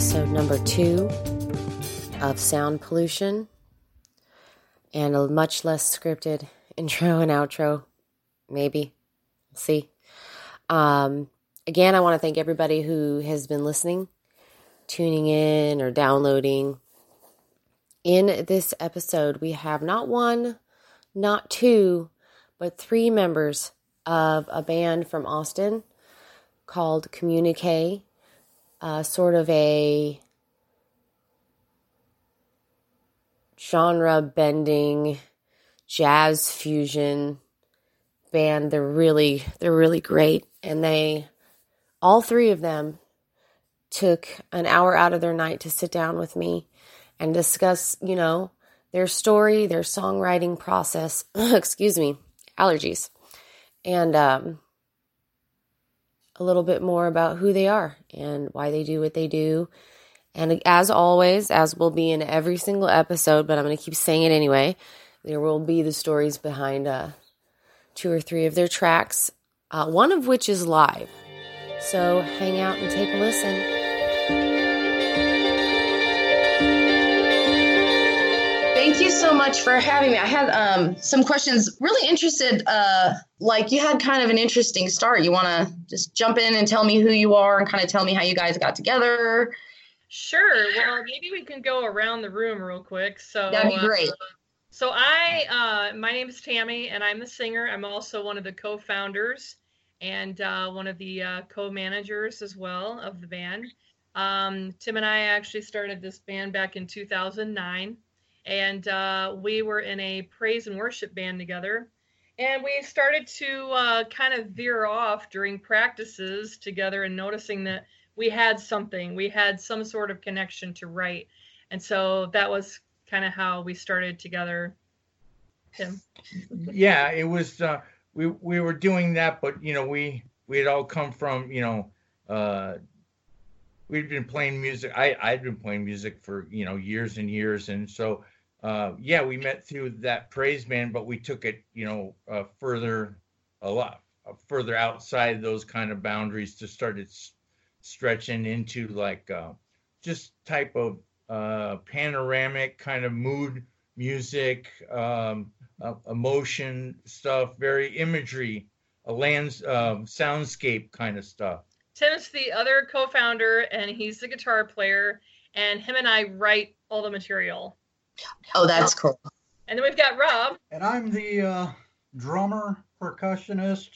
episode number two of Sound Pollution and a much less scripted intro and outro. Maybe. We'll see. Um, again, I want to thank everybody who has been listening, tuning in, or downloading. In this episode, we have not one, not two, but three members of a band from Austin called Communique, uh, sort of a genre bending jazz fusion band. They're really they're really great, and they all three of them took an hour out of their night to sit down with me and discuss, you know, their story, their songwriting process. excuse me, allergies and um, a little bit more about who they are and why they do what they do. And as always, as will be in every single episode, but I'm going to keep saying it anyway, there will be the stories behind uh, two or three of their tracks, uh, one of which is live. So hang out and take a listen. Much for having me. I had um, some questions. Really interested. Uh, like you had kind of an interesting start. You want to just jump in and tell me who you are and kind of tell me how you guys got together. Sure. Well, maybe we can go around the room real quick. So that'd be great. Uh, so I, uh, my name is Tammy, and I'm the singer. I'm also one of the co-founders and uh, one of the uh, co-managers as well of the band. Um, Tim and I actually started this band back in 2009 and uh, we were in a praise and worship band together. And we started to uh, kind of veer off during practices together and noticing that we had something, we had some sort of connection to write. And so that was kind of how we started together. Tim. yeah, it was. Uh, we we were doing that, but you know, we we had all come from you know uh, we'd been playing music. I I'd been playing music for you know years and years, and so uh, yeah, we met through that praise band, but we took it you know uh, further a lot uh, further outside those kind of boundaries to start it stretching into like uh, just type of uh, panoramic kind of mood music, um, emotion stuff, very imagery, a lands soundscape kind of stuff. Tim's the other co-founder, and he's the guitar player. And him and I write all the material. Oh, that's cool. And then we've got Rob. And I'm the uh, drummer, percussionist,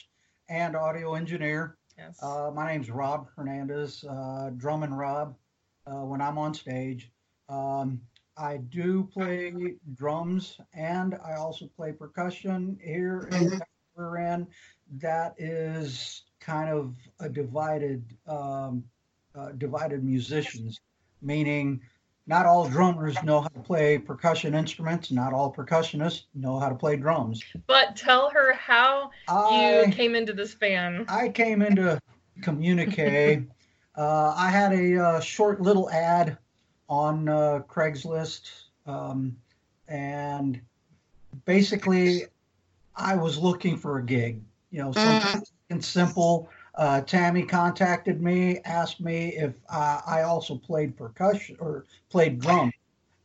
and audio engineer. Yes. Uh, my name's Rob Hernandez, uh, drum and Rob. Uh, when I'm on stage, um, I do play drums and I also play percussion here in mm-hmm. That is kind of a divided um, uh, divided musicians, meaning not all drummers know how to play percussion instruments. Not all percussionists know how to play drums. But tell her how I, you came into this band. I came into Communique. uh, I had a uh, short little ad on uh, Craigslist, um, and basically, I was looking for a gig. You know, something mm. simple. Uh, Tammy contacted me, asked me if uh, I also played percussion or played drum,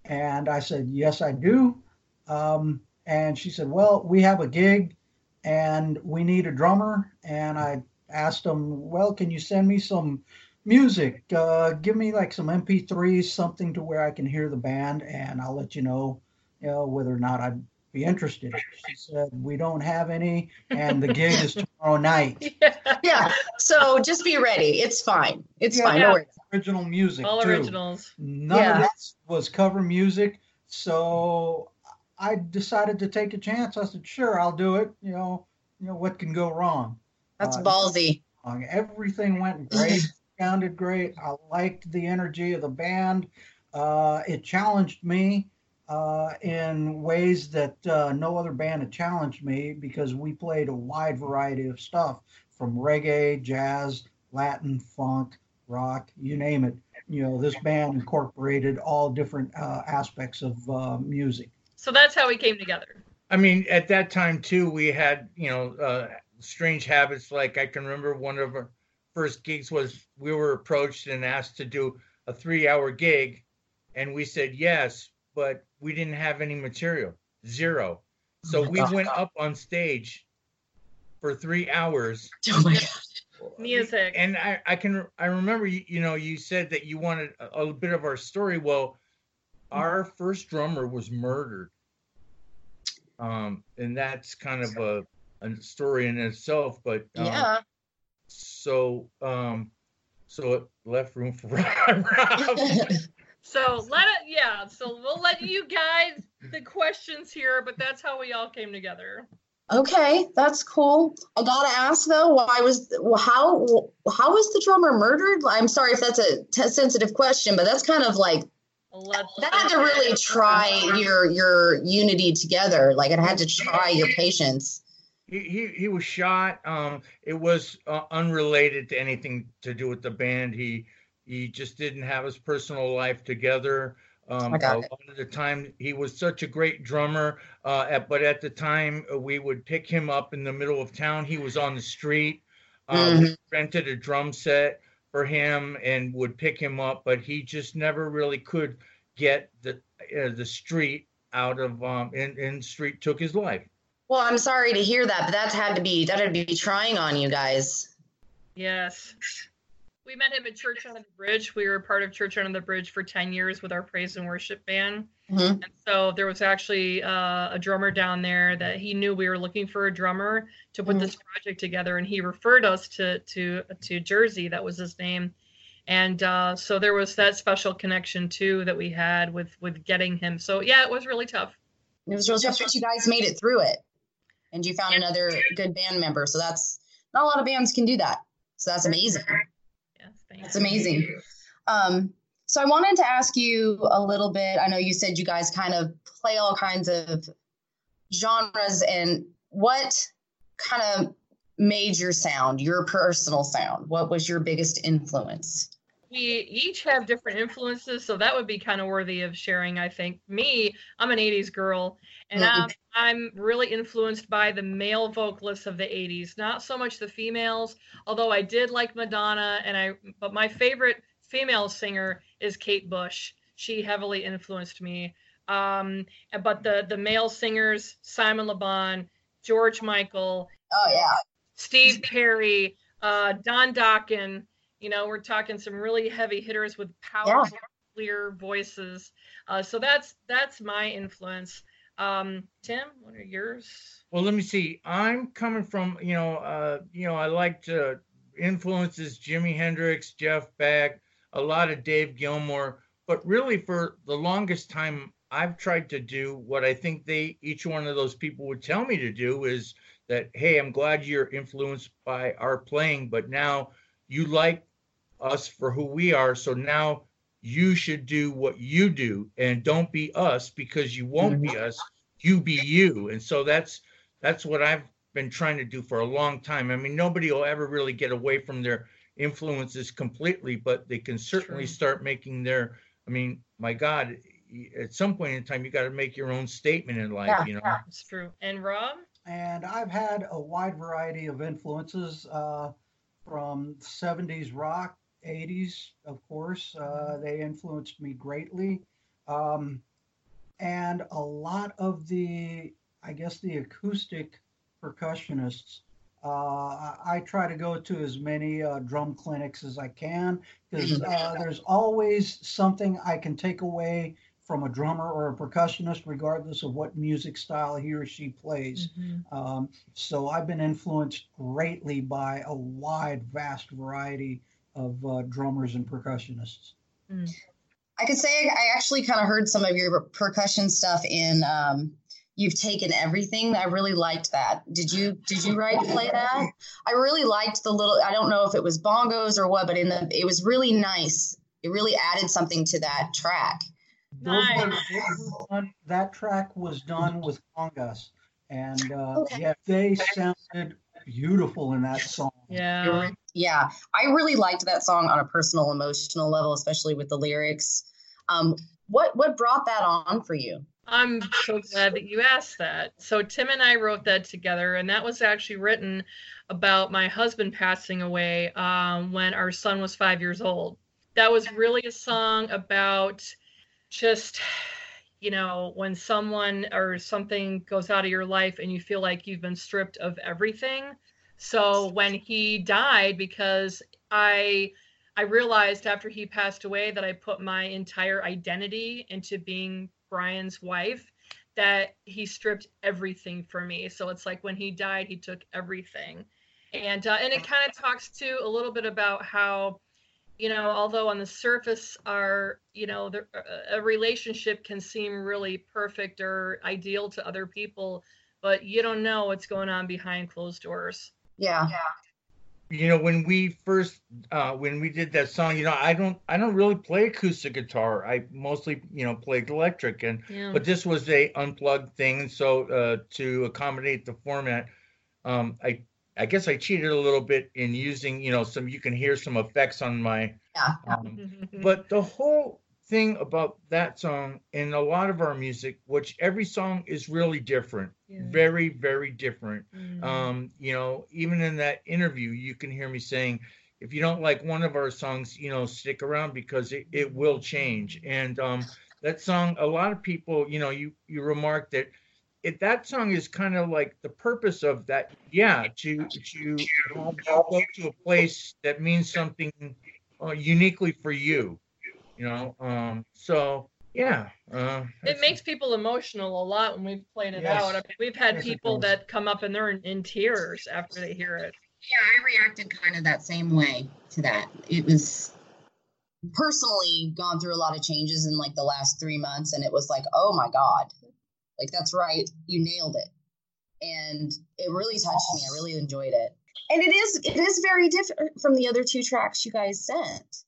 and I said yes, I do. Um, and she said, "Well, we have a gig, and we need a drummer." And I asked them, "Well, can you send me some music? Uh, give me like some MP3s, something to where I can hear the band, and I'll let you know, you know, whether or not I'd be interested. She said, We don't have any, and the gig is tomorrow night. Yeah. yeah. So just be ready. It's fine. It's yeah, fine. Yeah. Original music. All too. originals. None yeah. of this was cover music. So I decided to take a chance. I said, Sure, I'll do it. You know, you know, what can go wrong? That's uh, ballsy. Everything went great. sounded great. I liked the energy of the band. Uh, it challenged me uh, in ways that uh, no other band had challenged me because we played a wide variety of stuff from reggae, jazz, Latin, funk, rock, you name it. You know, this band incorporated all different uh, aspects of uh, music. So that's how we came together. I mean, at that time too, we had you know uh, strange habits. Like I can remember one of our first gigs was we were approached and asked to do a three hour gig, and we said yes, but we didn't have any material, zero. So we went up on stage for three hours. Oh my god. Music. And I, I can I remember you, you know you said that you wanted a, a bit of our story. Well, our first drummer was murdered. Um, and that's kind of a, a story in itself, but um, Yeah. so um so it left room for Rob. So let it, yeah. So we'll let you guys the questions here, but that's how we all came together. okay, that's cool. I gotta ask though, why was how how was the drummer murdered? I'm sorry if that's a t- sensitive question, but that's kind of like Let's that had to really try your your unity together. Like it had to try your patience. he, he he was shot. Um, it was uh, unrelated to anything to do with the band. He he just didn't have his personal life together. Um, I a got lot it. of the time, he was such a great drummer. Uh, at, but at the time, uh, we would pick him up in the middle of town. He was on the street. Uh, We rented a drum set for him and would pick him up, but he just never really could get the uh, the street out of um, and, and street took his life. Well, I'm sorry to hear that, but that had to be that had to be trying on you guys. Yes. We met him at Church Under the Bridge. We were part of Church Under the Bridge for 10 years with our praise and worship band. Mhm. And so there was actually uh, a drummer down there that he knew we were looking for a drummer to put Mhm. this project together, and he referred us to to to Jersey. That was his name, and uh, so there was that special connection too that we had with with getting him. So yeah, it was really tough. It was really tough, but you guys made it through it, and you found another good band member. So that's not a lot of bands can do that. So that's amazing. Thanks. That's amazing. Um, so I wanted to ask you a little bit. I know you said you guys kind of play all kinds of genres, and what kind of made your sound, your personal sound? What was your biggest influence? We each have different influences so that would be kind of worthy of sharing i think me i'm an 80s girl and Mhm. I'm, I'm really influenced by the male vocalists of the 80s not so much the females although i did like madonna and i but my favorite female singer is kate bush she heavily influenced me um but the the male singers simon le bon george michael Oh yeah, Steve Perry, uh, Don Dokken. You know, we're talking some really heavy hitters with powerful, clear voices. Uh, so that's that's my influence. Um, Tim, what are yours? Well, let me see. I'm coming from, you know, uh, you know, I liked uh, influences Jimi Hendrix, Jeff Beck, a lot of Dave Gilmour, but really for the longest time, I've tried to do what I think they each one of those people would tell me to do is that, hey, I'm glad you're influenced by our playing, but now you like us for who we are, so now you should do what you do and don't be us because you won't be us you be you and so that's that's what i've been trying to do for a long time i mean nobody will ever really get away from their influences completely but they can certainly True. start making their i mean my god at some point in time you got to make your own statement in life Yeah, you know It's true. And Rob? And I've had a wide variety of influences uh, from 70s rock, 80s, of course. Uh, they influenced me greatly. Um, and a lot of the, I guess, the acoustic percussionists. Uh, I, I try to go to as many uh, drum clinics as I can because uh, there's always something I can take away from a drummer or a percussionist, regardless of what music style he or she plays. Um, so I've been influenced greatly by a wide, vast variety of uh, drummers and percussionists. I could say I actually kind of heard some of your percussion stuff in um, "You've Taken Everything." I really liked that. Did you did you write play that? I really liked the little. I don't know if it was bongos or what, but in the it was really nice. It really added something to that track. Those Nice. were that track was done with congas, and uh, Okay. yeah, they sounded beautiful in that song. Yeah. Yeah, I really liked that song on a personal, emotional level, especially with the lyrics. Um, what what brought that on for you? I'm so glad that you asked that. So Tim and I wrote that together, and that was actually written about my husband passing away um, when our son was five years old. That was really a song about just, you know, when someone or something goes out of your life and you feel like you've been stripped of everything. So when he died, because I I realized after he passed away that I put my entire identity into being Brian's wife that he stripped everything from me. So it's like when he died, he took everything. And uh, and it kind of talks to a little bit about how you know, although on the surface our, you know, the, a relationship can seem really perfect or ideal to other people, but you don't know what's going on behind closed doors. Yeah. Yeah you know when we first uh when we did that song you know i don't i don't really play acoustic guitar i mostly you know played electric and yeah. but this was a unplugged thing so uh to accommodate the format um i i guess i cheated a little bit in using you know some you can hear some effects on my yeah. um, but the whole thing about that song and a lot of our music which every song is really different yeah. very very different mm. um you know even in that interview you can hear me saying if you don't like one of our songs you know stick around because it, it will change and um that song a lot of people you know you you remarked that it, that song is kind of like the purpose of that yeah to to go to a place that means something uh, uniquely for you you know um so yeah uh, it makes people emotional a lot when we've played it yes. out. I mean, we've had yes, people that come up and they're in, in tears after they hear it. Yeah i reacted kind of that same way to that. It was personally gone through a lot of changes in like the last three months and it was like oh my god like that's right. You nailed it. And it really touched me. I really enjoyed it. And it is it is very different from the other two tracks you guys sent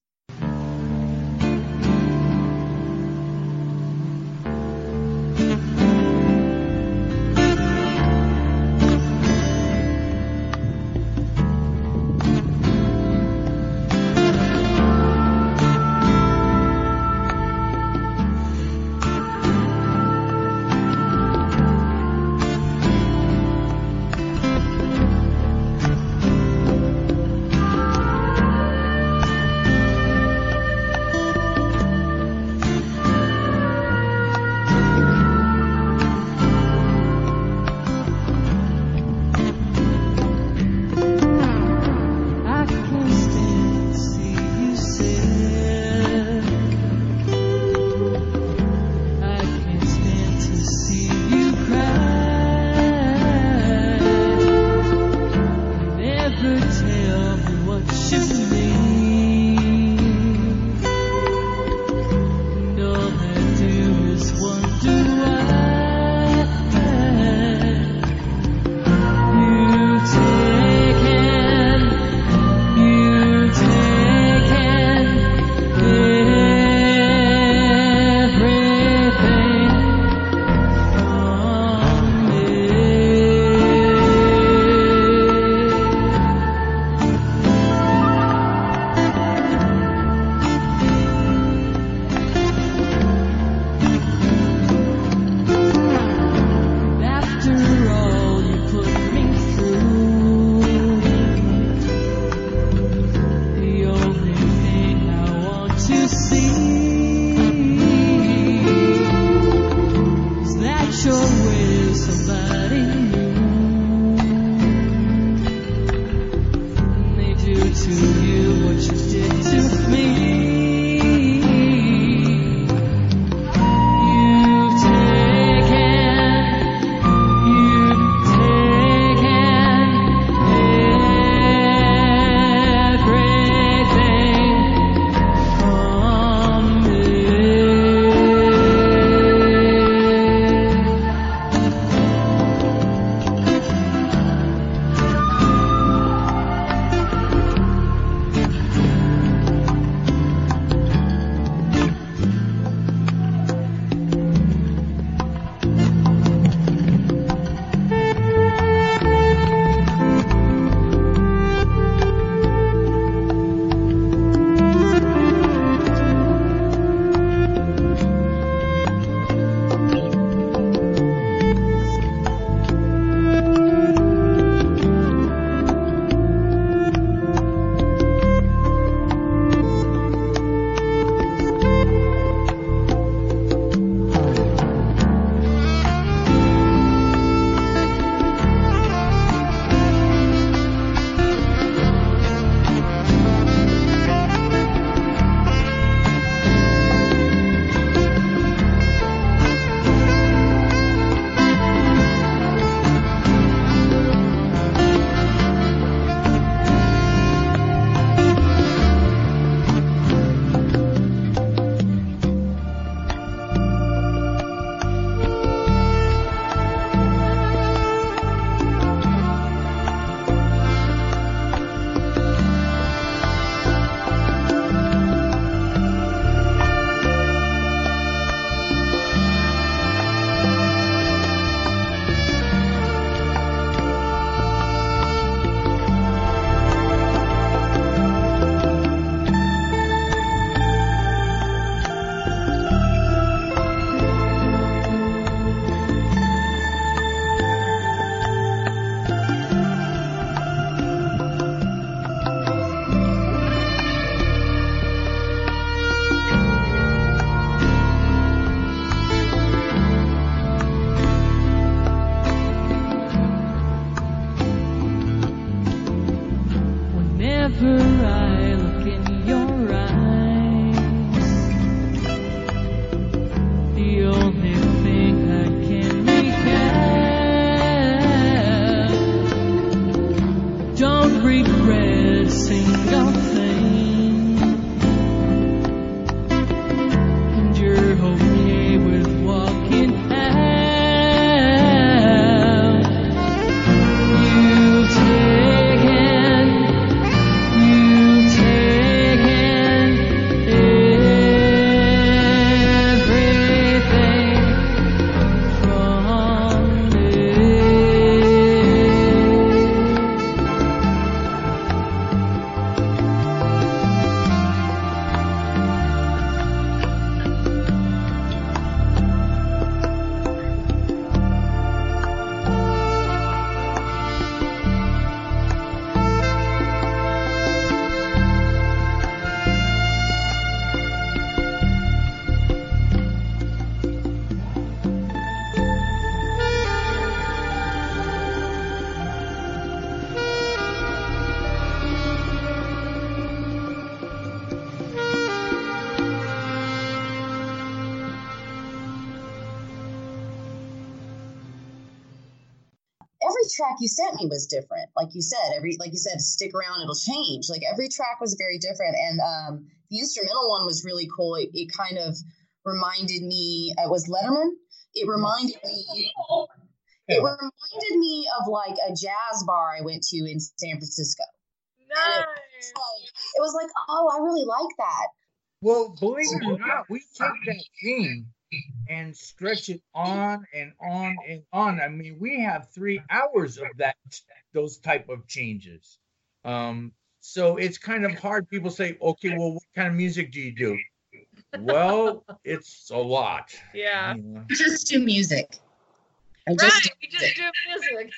track you sent me was different. Like you said, every like you said, stick around, it'll change. Like every track was very different, and um, the instrumental one was really cool. It, it kind of reminded me. It was Letterman. It reminded me. It reminded me of like a jazz bar I went to in San Francisco. Nice. It, like, it was like, oh, I really like that. Well, believe it or not, we took that theme and stretch it on and on and on. I mean, we have three hours of that those type of changes. Um, so it's kind of hard. People say, okay, well, what kind of music do you do? Well, it's a lot. Yeah. you know. Just do music. I Right. just We just do music.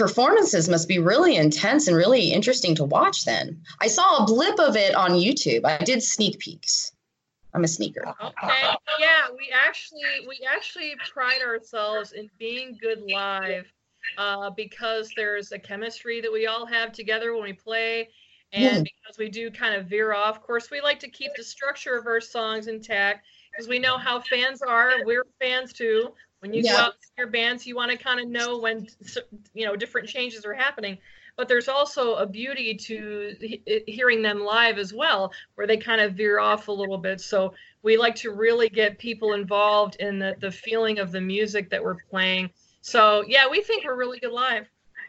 Performances must be really intense and really interesting to watch then. I saw a blip of it on YouTube. I did sneak peeks. I'm a sneaker. Okay. Yeah, we actually we actually pride ourselves in being good live uh, because there's a chemistry that we all have together when we play, and Yeah. because we do kind of veer off. Of course, we like to keep the structure of our songs intact because we know how fans are. We're fans too. When you go Yeah. out to your bands, you want to kind of know when you know different changes are happening. But there's also a beauty to he- hearing them live as well, where they kind of veer off a little bit. So we like to really get people involved in the, the feeling of the music that we're playing. So yeah, we think we're really good live.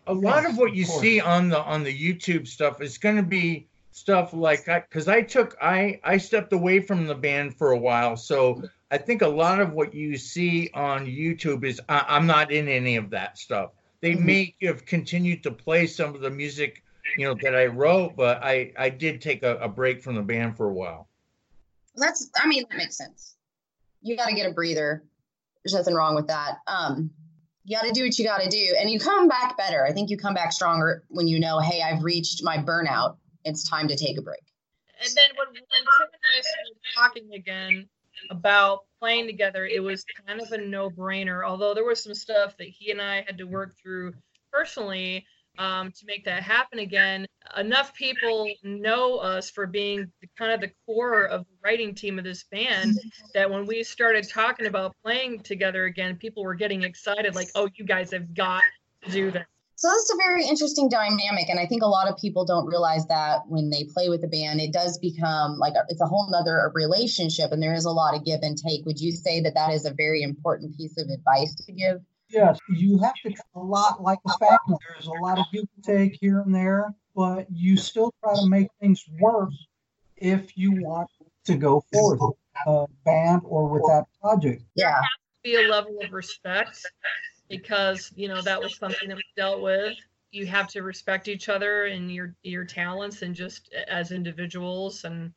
a lot of what you Of see on the on the YouTube stuff is going to be stuff like I because I took I I stepped away from the band for a while, so I think a lot of what you see on YouTube is I, I'm not in any of that stuff. They Mhm. may have continued to play some of the music, you know, that I wrote, but I I did take a, a break from the band for a while. That's I mean that makes sense. You got to get a breather. There's nothing wrong with that. Um, you got to do what you got to do, and you come back better. I think you come back stronger when you know, hey, I've reached my burnout. It's time to take a break. And then when, when Tim and I started talking again about playing together, it was kind of a no-brainer. Although there was some stuff that he and I had to work through personally um, to make that happen again. Enough people know us for being kind of the core of the writing team of this band that when we started talking about playing together again, people were getting excited, like, "Oh, you guys have got to do this." So that's a very interesting dynamic, and I think a lot of people don't realize that when they play with a band, it does become like a, it's a whole nother relationship, and there is a lot of give and take. Would you say that that is a very important piece of advice to give? Yes, you have to a lot like a family. There's a lot of give and take here and there, but you still try to make things work if you want to go forward with a uh, band or with that project. Yeah, be a level of respect because you know that was something that we dealt with. You have to respect each other and your your talents and just as individuals and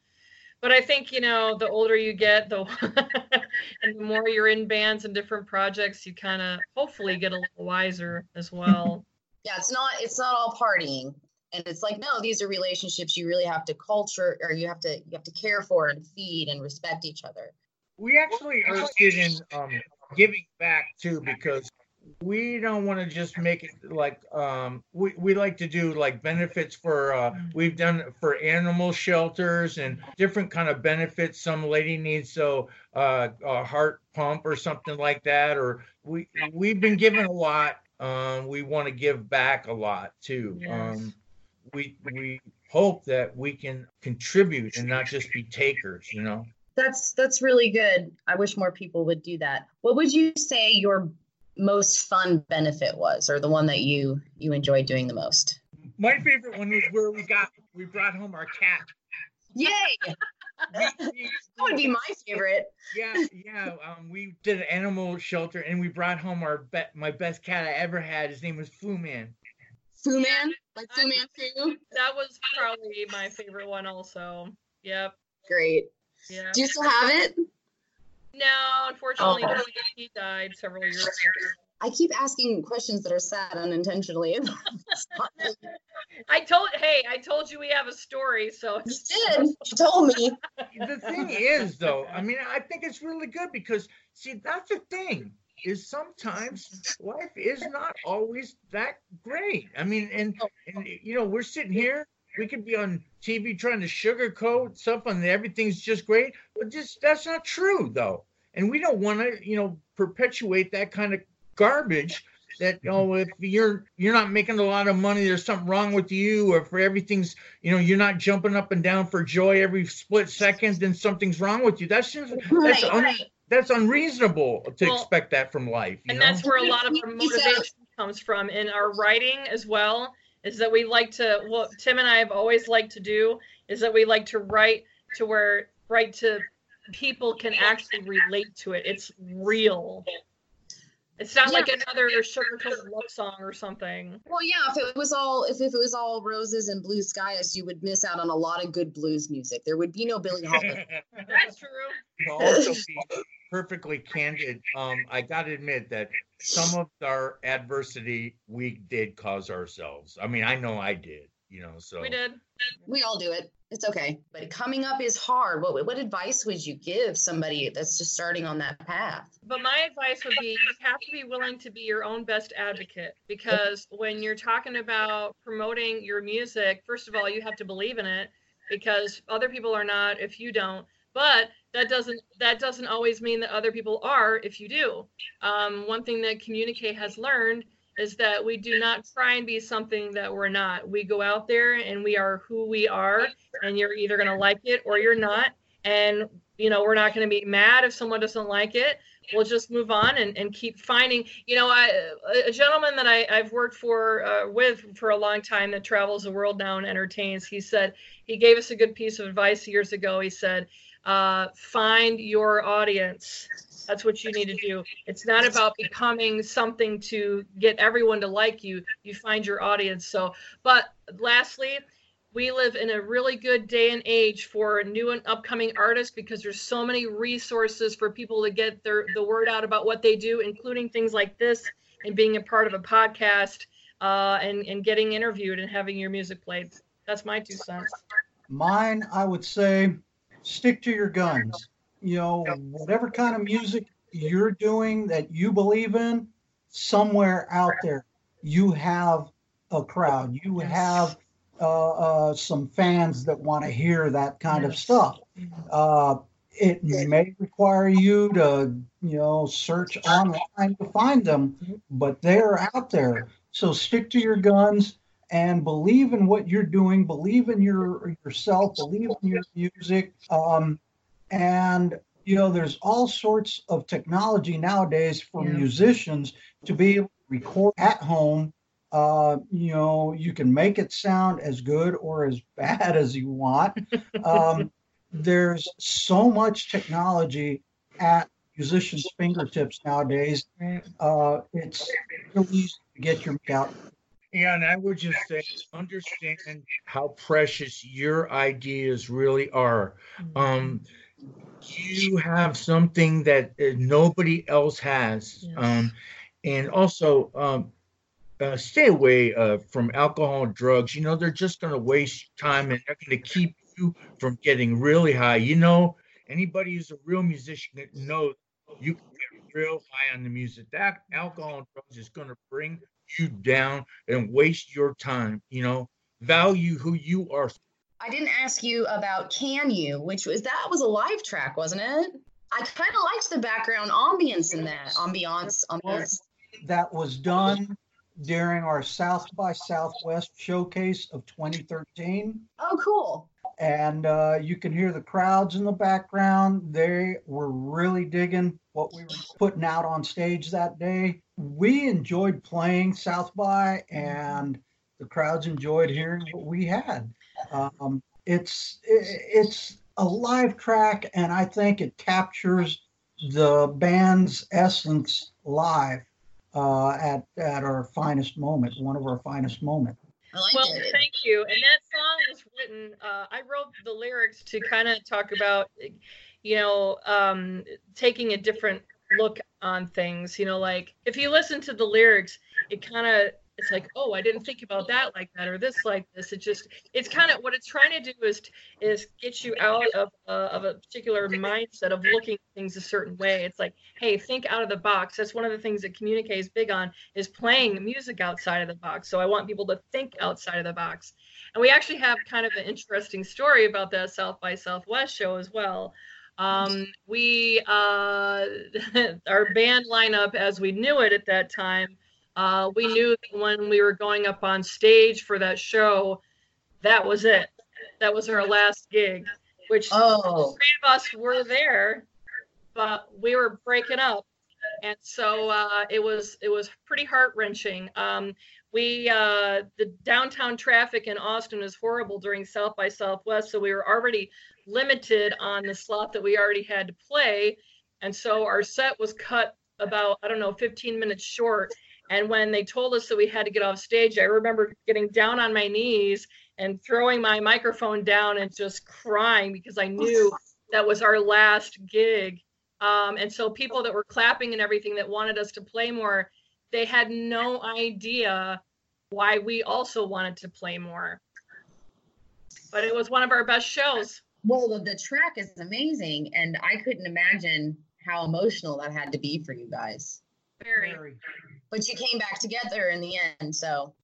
but I think you know the older you get, the and the more you're in bands and different projects, you kind of hopefully get a little wiser as well. yeah, it's not it's not all partying, and it's like no, these are relationships you really have to culture or you have to you have to care for and feed and respect each other. We actually are getting um, giving back too because we don't want to just make it like um we, we like to do like benefits for uh we've done for animal shelters and different kind of benefits some lady needs so uh a heart pump or something like that or we we've been given a lot um we want to give back a lot too Yes. um we we hope that we can contribute and not just be takers you know That's that's really good. I wish more people would do that. What would you say your most fun benefit was, or the one that you you enjoyed doing the most? my favorite one was where we got we brought home our cat Yay! That would be my favorite. yeah, yeah. Um, we did an animal shelter, and we brought home our be- my best cat I ever had. His name was Fu Man. Fu Man, like Fu Man Fu. that was probably my favorite one also. Yep. Great. Yeah. Do you still have it? No, unfortunately, Oh. he died several years ago. I keep asking questions that are sad unintentionally. I told, hey, I told you we have a story, so you did. You told me. The thing is, though, I mean, I think it's really good because see, that's the thing is sometimes life is not always that great. I mean, and oh. and you know, we're sitting here. We could be on TV trying to sugarcoat something and everything's just great, but just that's not true, though. And we don't want to, you know, perpetuate that kind of garbage that you know if you're you're not making a lot of money there's something wrong with you or for everything's you know you're not jumping up and down for joy every split second then something's wrong with you that's just that's Right, un, right. that's unreasonable to Well, expect that from life you and know that's where a lot of our motivation comes from in our writing as well is that we like to what tim and i have always liked to do is that we like to write to where write to people can actually relate to it it's real it's not like another sugar-coated love song or something Well, yeah. If it was all if, if it was all roses and blue skies, you would miss out on a lot of good blues music. There would be no Billie Holiday. that's true to also be perfectly candid um i gotta admit that some of our adversity we did cause ourselves i mean i know i did you know so we did we all do it. It's okay. But coming up is hard. What what advice would you give somebody that's just starting on that path? But my advice would be you have to be willing to be your own best advocate because when you're talking about promoting your music, first of all, you have to believe in it because other people are not if you don't. But that doesn't that doesn't always mean that other people are if you do. Um, one thing that Communique has learned is that we do not try and be something that we're not. We go out there and we are who we are, and you're either going to like it or you're not. And you know, we're not going to be mad if someone doesn't like it we'll just move on and, and keep finding you know I, a gentleman that I, i've worked for uh, with for a long time that travels the world now and entertains he said he gave us a good piece of advice years ago. He said uh, find your audience. That's what you need to do. It's not about becoming something to get everyone to like you. You find your audience. So but lastly we live in a really good day and age for new and upcoming artists because there's so many resources for people to get their the word out about what they do, including things like this and being a part of a podcast uh, and and getting interviewed and having your music played. That's my two cents. Mine, I would say, stick to your guns. You know, whatever kind of music you're doing that you believe in, somewhere out there, you have a crowd. You have some fans that want to hear that kind of stuff. Uh, it may require you to, you know, search online to find them, but they're out there. So stick to your guns and believe in what you're doing. Believe in your yourself. Believe in your music. Um, and you know, there's all sorts of technology nowadays for Yeah. musicians to be able to record at home. Uh, you know, you can make it sound as good or as bad as you want. Um, there's so much technology at musicians' fingertips nowadays. Uh, it's really easy to get your out. Yeah, and I would just say, understand how precious your ideas really are. Um, you have something that uh, nobody else has. Yes. Um, and also, um, uh, stay away uh, from alcohol and drugs. You know, they're just going to waste time and they're going to keep you from getting really high. You know, anybody who's a real musician that knows you can get real high on the music. That alcohol and drugs is going to bring you down and waste your time. You know, value who you are. I didn't ask you about Can You, which was that was a live track, wasn't it? I kind of liked the background ambience in that. Ambiance, ambiance. that was done during our South by Southwest showcase of 2013. Oh, cool. And uh, you can hear the crowds in the background. They were really digging what we were putting out on stage that day. We enjoyed playing South by, and the crowds enjoyed hearing what we had. Um, it's it's a live track, and I think it captures the band's essence live uh, at at our finest moment, one of our finest moments. I liked Well, it. thank you. And that song was written. Uh, I wrote the lyrics to kind of talk about, you know, um, taking a different look on things. You know, like if you listen to the lyrics, it kind of it's like, oh, I didn't think about that like that or this like this. It just it's kind of what it's trying to do is is get you out of uh, of a particular mindset of looking things a certain way. It's like, hey, think out of the box. That's one of the things that Communique is big on is playing music outside of the box. So I want people to think outside of the box. And we actually have kind of an interesting story about that South by Southwest show as well. Um, we uh, our band lineup as we knew it at that time. Uh, we knew that when we were going up on stage for that show, that was it. That was our last gig, which Oh, three of us were there, but we were breaking up, and so uh, it was it was pretty heart wrenching. Um, we uh, the downtown traffic in Austin is horrible during South by Southwest, so we were already limited on the slot that we already had to play, and so our set was cut about I don't know 15 minutes short. And when they told us that we had to get off stage, I remember getting down on my knees and throwing my microphone down and just crying because I knew that was our last gig. Um, and so people that were clapping and everything that wanted us to play more, they had no idea why we also wanted to play more. But it was one of our best shows. well, the, the track is amazing, and I couldn't imagine how emotional that had to be for you guys. Very. Very. But you came back together in the end, so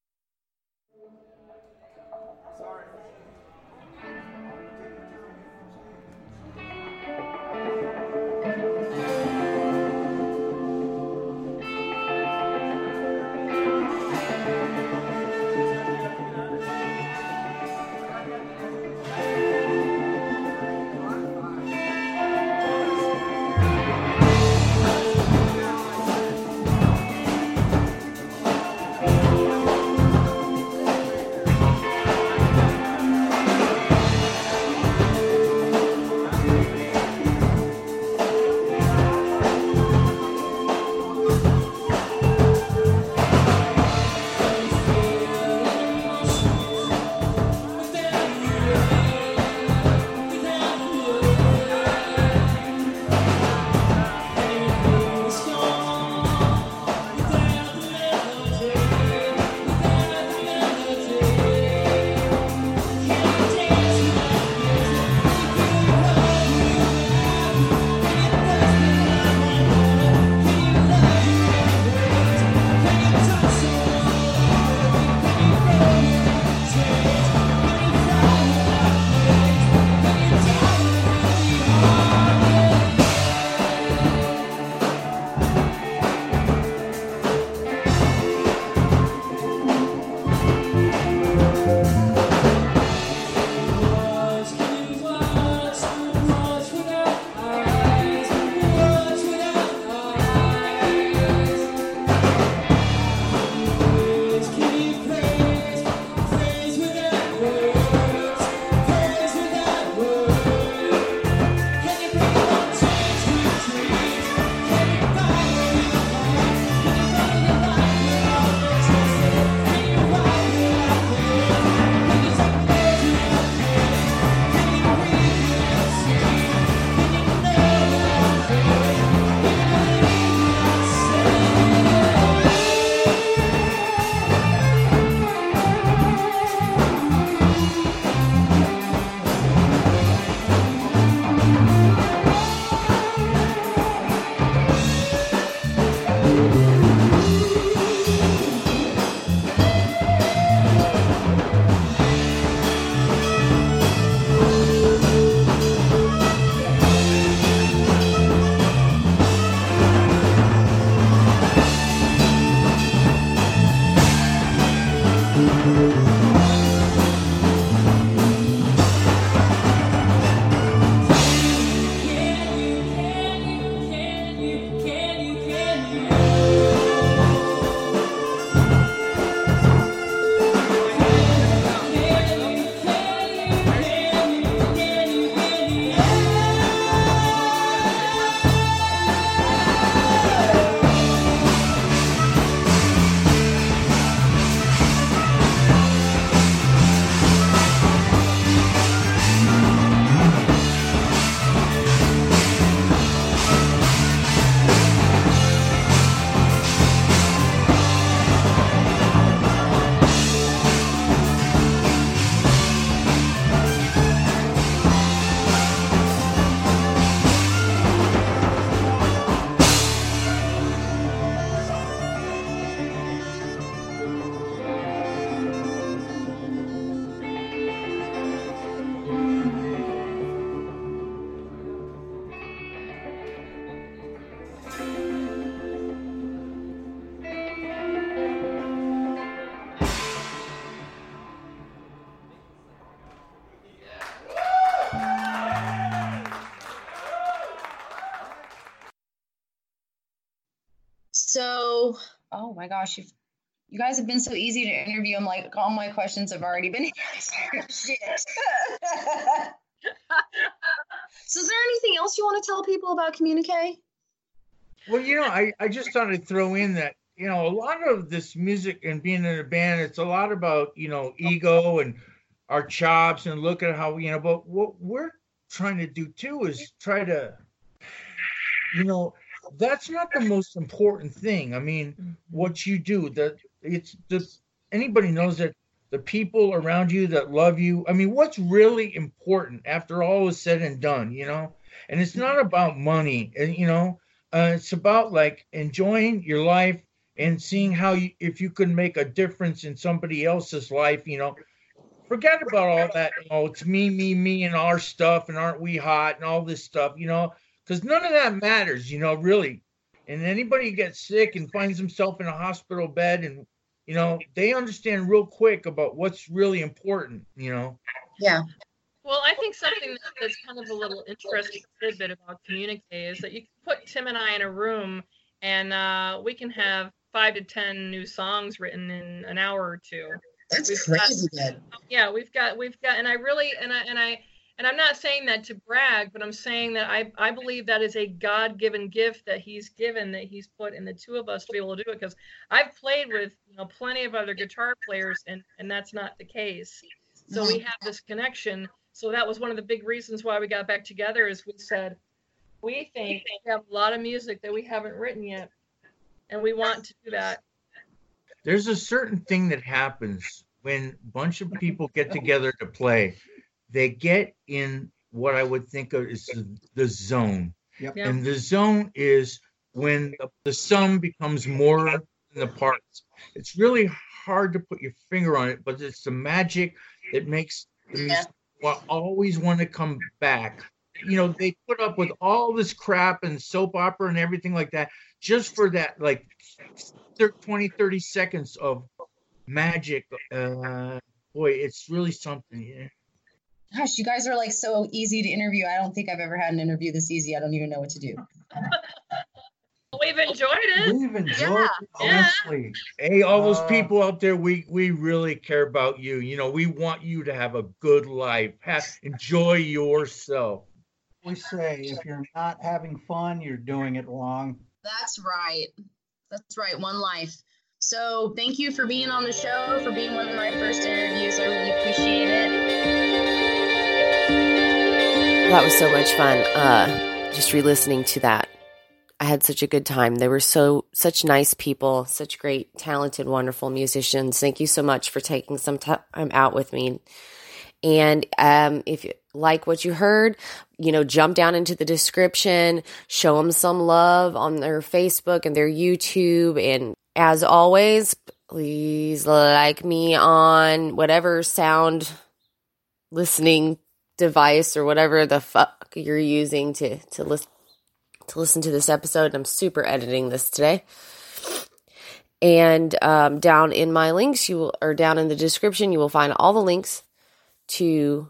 oh my gosh, you've, you guys have been so easy to interview. I'm like, all my questions have already been answered. Shit. so, is there anything else you want to tell people about Communique? Well, you know, I, I just thought I'd throw in that, you know, a lot of this music and being in a band, it's a lot about, you know, ego and our chops and look at how, you know, but what we're trying to do too is try to, you know, that's not the most important thing. I mean, what you do, that it's just anybody knows that the people around you that love you. I mean, what's really important after all is said and done, you know? And it's not about money, and you know, uh, it's about like enjoying your life and seeing how you, if you can make a difference in somebody else's life, you know. Forget about all that. Oh, it's me, me, me, and our stuff, and aren't we hot, and all this stuff, you know because none of that matters, you know, really. And anybody gets sick and finds himself in a hospital bed, and you know, they understand real quick about what's really important, you know. Yeah. Well, I think something that's kind of a little interesting tidbit about Communique is that you can put Tim and I in a room, and uh, we can have five to ten new songs written in an hour or two. That's We've crazy got- Yeah, we've got we've got, and I really and I and I and I'm not saying that to brag, but I'm saying that I I believe that is a God-given gift that He's given that He's put in the two of us to be able to do it. Because I've played with you know plenty of other guitar players, and and that's not the case. So we mm-hmm. have this connection. So that was one of the big reasons why we got back together. Is we said we think we have a lot of music that we haven't written yet, and we want to do that. There's a certain thing that happens when a bunch of people get together to play. They get in what I would think of as the, the zone. Yep. Yeah. And the zone is when the, the sum becomes more than the parts. It's really hard to put your finger on it, but it's the magic that makes the Yeah. music always want to come back. You know, they put up with all this crap and soap opera and everything like that just for that, like 20, 30 seconds of magic. Uh, boy, it's really something. Yeah. Gosh, you guys are like so easy to interview. I don't think I've ever had an interview this easy. I don't even know what to do. We've enjoyed it. We've enjoyed Yeah. it immensely. Hey, all those Uh, people out there, we we really care about you. You know, we want you to have a good life. Have, enjoy yourself. We say if you're not having fun, you're doing it wrong. That's right. That's right. One life. So thank you for being on the show, for being one of my first interviews. I really appreciate it. That was so much fun. Uh, just re-listening to that, I had such a good time. They were so such nice people, such great, talented, wonderful musicians. Thank you so much for taking some time out with me. And um, if you like what you heard, you know, jump down into the description, show them some love on their Facebook and their YouTube. And as always, please like me on whatever sound listening device or whatever the fuck you're using to, to listen to listen to this episode. I'm super editing this today. And um, down in my links, you will, or down in the description, you will find all the links to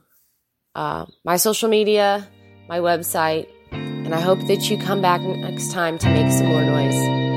uh, my social media, my website, and I hope that you come back next time to make some more noise.